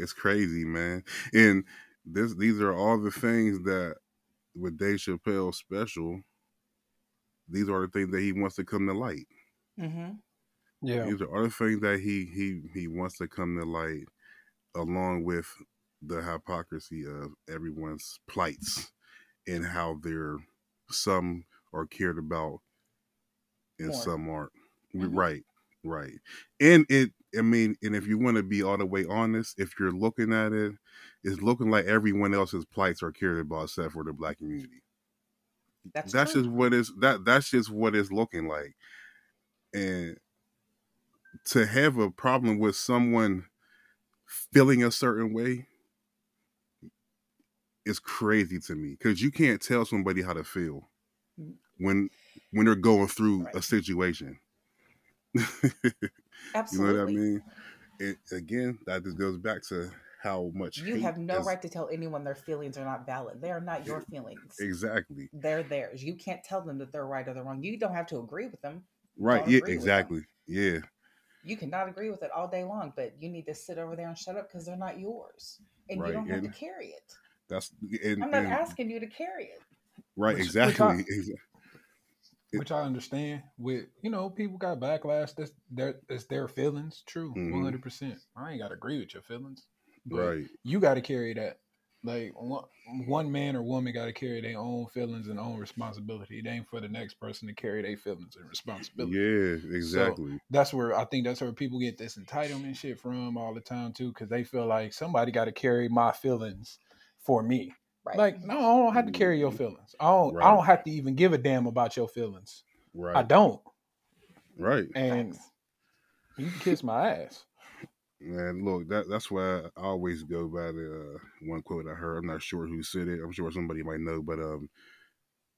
it's crazy man and this these are all the things that with Dave Chappelle special these are the things that he wants to come to light. Mm-hmm. Yeah, these are the things that he he he wants to come to light, along with the hypocrisy of everyone's plights and how they're some are cared about and More. some aren't. Mm-hmm. Right, right. And it, I mean, and if you want to be all the way honest, if you're looking at it, it's looking like everyone else's plights are cared about except for the black community. That's, that's just what is that that's just what it's looking like. And to have a problem with someone feeling a certain way is crazy to me because you can't tell somebody how to feel mm. when when they're going through right. a situation. Absolutely. you know what I mean? And again, that just goes back to how much you have no is... right to tell anyone their feelings are not valid. They are not your feelings. Exactly. They're theirs. You can't tell them that they're right or they're wrong. You don't have to agree with them. Right. Yeah. Exactly. Yeah. You cannot agree with it all day long, but you need to sit over there and shut up because they're not yours, and right. you don't have and to carry it. That's. And, I'm not and, asking you to carry it. Right. Which, exactly. Which I, which I understand. With you know, people got backlash. That's their that's their feelings. True, mm-hmm. one hundred percent. I ain't got to agree with your feelings. But right. You got to carry that. Like one, one man or woman got to carry their own feelings and own responsibility. It ain't for the next person to carry their feelings and responsibility. Yeah, exactly. So that's where I think that's where people get this entitlement shit from all the time too, because they feel like somebody got to carry my feelings for me. Right. Like, no, I don't have to carry your mm-hmm. feelings. I don't. Right. I don't have to even give a damn about your feelings. Right. I don't. Right. And Thanks. you can kiss my ass. Man, look, that that's why I always go by the uh, one quote I heard. I'm not sure who said it. I'm sure somebody might know, but um,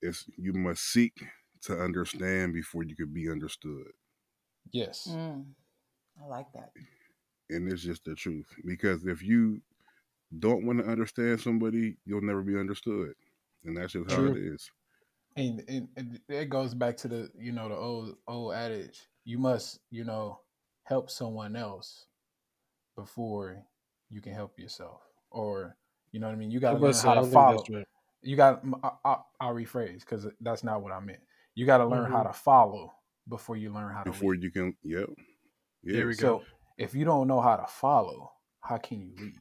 it's you must seek to understand before you could be understood. Yes, mm, I like that. And it's just the truth because if you don't want to understand somebody, you'll never be understood, and that's just True. how it is. And, and, and it goes back to the you know the old old adage: you must you know help someone else before you can help yourself, or you know what I mean. You got to learn how to follow. You got. I, will rephrase because that's not what I meant. You got to learn mm-hmm. how to follow before you learn how to. Before lead. you can, yep. Yeah. There we so go. if you don't know how to follow, how can you lead?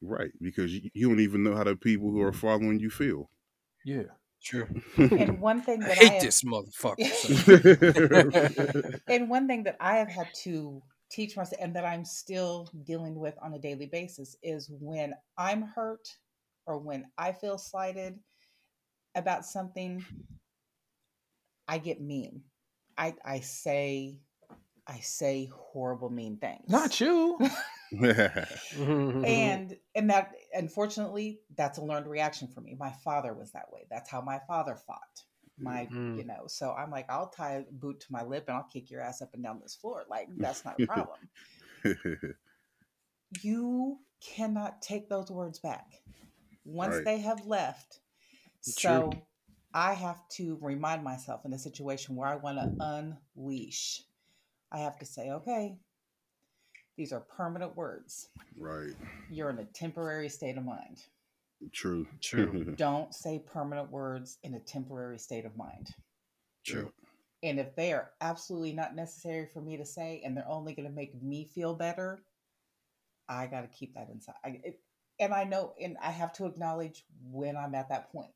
Right, because you, you don't even know how the people who are following you feel. Yeah. True. And one thing that I, hate have, this motherfucker. and one thing that I have had to teach myself and that I'm still dealing with on a daily basis is when I'm hurt or when I feel slighted about something, I get mean. I I say I say horrible mean things. Not you. and and that unfortunately that's a learned reaction for me my father was that way that's how my father fought my Mm. you know so i'm like i'll tie a boot to my lip and i'll kick your ass up and down this floor like that's not a problem you cannot take those words back once Right. they have left True. so i have to remind myself in a situation where i want to unleash i have to say okay these are permanent words right. you're in a temporary state of mind. True. True. Don't say permanent words in a temporary state of mind. True. And if they are absolutely not necessary for me to say and they're only going to make me feel better, I got to keep that inside. I, it, and I know, and I have to acknowledge when I'm at that point.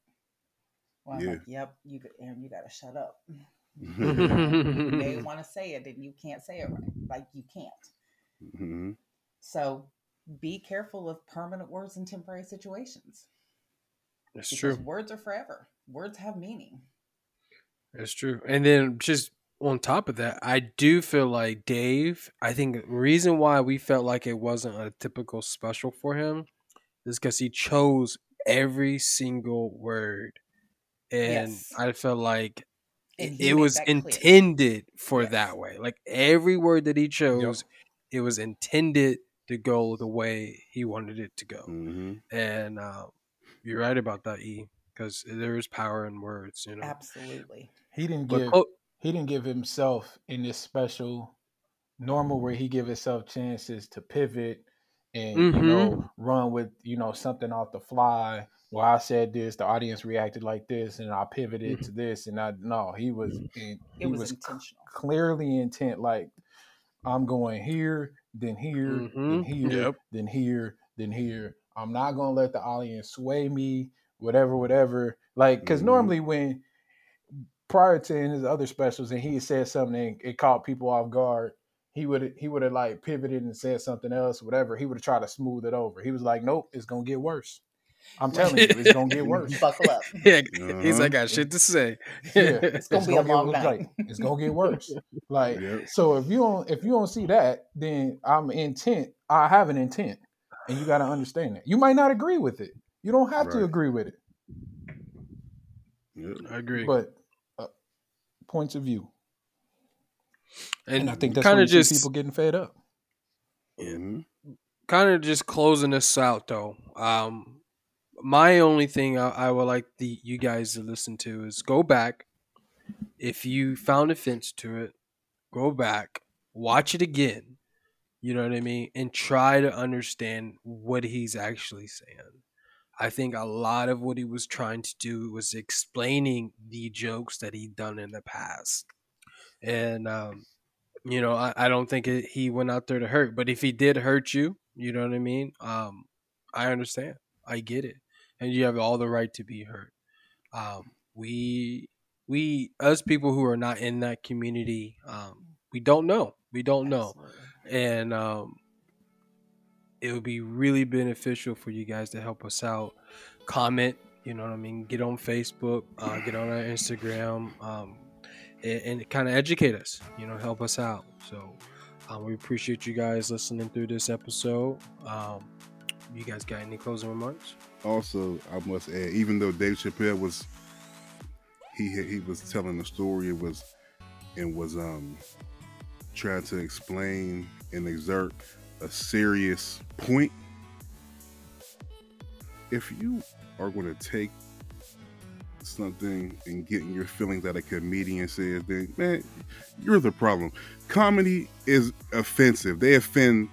When I'm Yeah. like, yep, you, got- Aaron, you got to shut up. You may want to say it and you can't say it right. Like, you can't. Mhm. So be careful of permanent words in temporary situations. It's because true. words are forever. Words have meaning. It's true. And then just on top of that, I do feel like Dave, I think the reason why we felt like it wasn't a typical special for him is because he chose every single word. And Yes. I felt like And it, it was that clear. intended for Yes. that way. Like every word that he chose, it was intended to go the way he wanted it to go. Mhm. And uh, you're right about that, E, because there is power in words, you know. Absolutely. He didn't But give Clo- he didn't give himself in this special normal where he give himself chances to pivot and you Mhm. know run with you know something off the fly. Well, I said this, the audience reacted like this, and I pivoted to this, and I no, he was in, he It was, was, c- intentional. clearly intent. Like I'm going here, then here, then Mhm. here, Yep. then here, then here. I'm not gonna let the audience sway me, whatever, whatever. Like, because Mhm. normally when prior to in his other specials and he said something and it caught people off guard, he would he would have like pivoted and said something else, whatever. He would have tried to smooth it over. He was like, "Nope, it's gonna get worse." I'm telling you, it's gonna get worse. Buckle up. Yeah, he's Uh-huh. like, I got shit to say. Yeah, It's gonna be a get- long like, night. it's gonna get worse. Like Yep. so, if you don't if you don't see that, then I'm intent. I have an intent, and you got to understand that. You might not agree with it. You don't have to agree with it, Yep. I agree. but uh, points of view. and And I think that's kind kind of just people getting fed up. Mhm. kind of just closing this out though. Um, my only thing I, I would like the you guys to listen to is go back. If you found offense to it, go back, watch it again. You know what I mean, and try to understand what he's actually saying. I think a lot of what he was trying to do was explaining the jokes that he'd done in the past, and um, you know, I, I don't think it, he went out there to hurt. But if he did hurt you, you know what I mean. Um, I understand. I get it, and you have all the right to be hurt. Um, we we us people who are not in that community, um, we don't know. We don't know, Absolutely. and um, it would be really beneficial for you guys to help us out. Comment, you know what I mean. Get on Facebook, uh, get on our Instagram, um, and, and kind of educate us. You know, help us out. So um, we appreciate you guys listening through this episode. Um, you guys got any closing remarks? Also, I must add, even though Dave Chappelle was he he was telling the story, it was and was um trying to explain and exert a serious point. If you are going to take something and get in your feelings that a comedian says, then man, you're the problem. Comedy is offensive. They offend.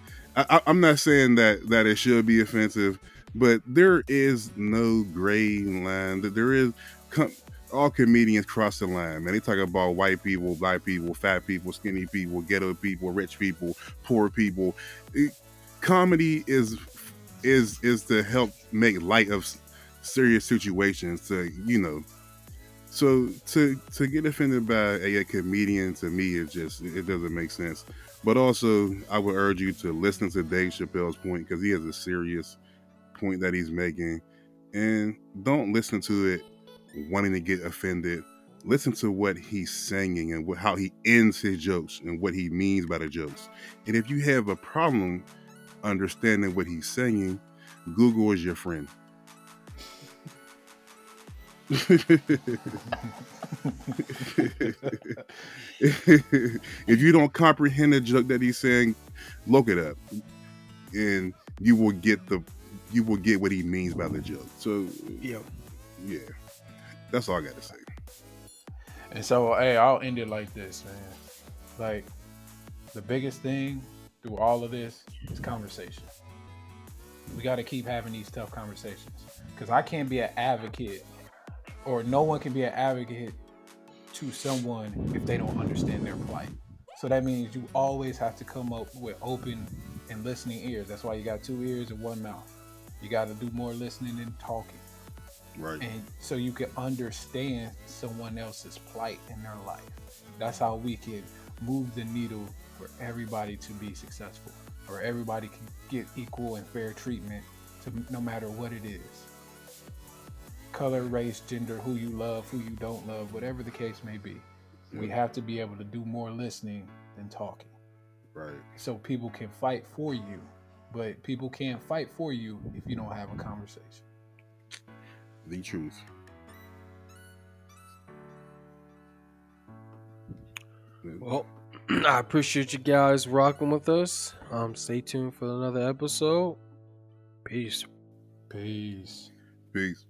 I, I'm not saying that that it should be offensive, but there is no gray line. That there is. Com- all comedians cross the line, man. They talk about white people, black people, fat people, skinny people, ghetto people, rich people, poor people. It- comedy is is is to help make light of serious situations. To you know, so to to get offended by a, a comedian to me it just it doesn't make sense. But also, I would urge you to listen to Dave Chappelle's point because he has a serious point that he's making, and don't listen to it wanting to get offended. Listen to what he's saying and how he ends his jokes and what he means by the jokes. And if you have a problem understanding what he's saying, Google is your friend. if you don't comprehend the joke that he's saying, look it up, and you will get the you will get what he means by the joke. So, yeah, yeah, that's all I got to say. And so, hey, I'll end it like this, man. Like, the biggest thing through all of this is conversation. We got to keep having these tough conversations because I can't be an advocate, or no one can be an advocate to someone if they don't understand their plight. So that means you always have to come up with open and listening ears. That's why you got two ears and one mouth. You got to do more listening than talking Right. and so you can understand someone else's plight in their life. That's how we can move the needle for everybody to be successful, or everybody can get equal and fair treatment to no matter what it is. Color, race, gender, who you love, who you don't love, whatever the case may be. We have to be able to do more listening than talking Right. so people can fight for you. But people can't fight for you if you don't have a conversation. The truth. Well, I appreciate you guys rocking with us. Um, stay tuned for another episode. Peace. Peace. Peace.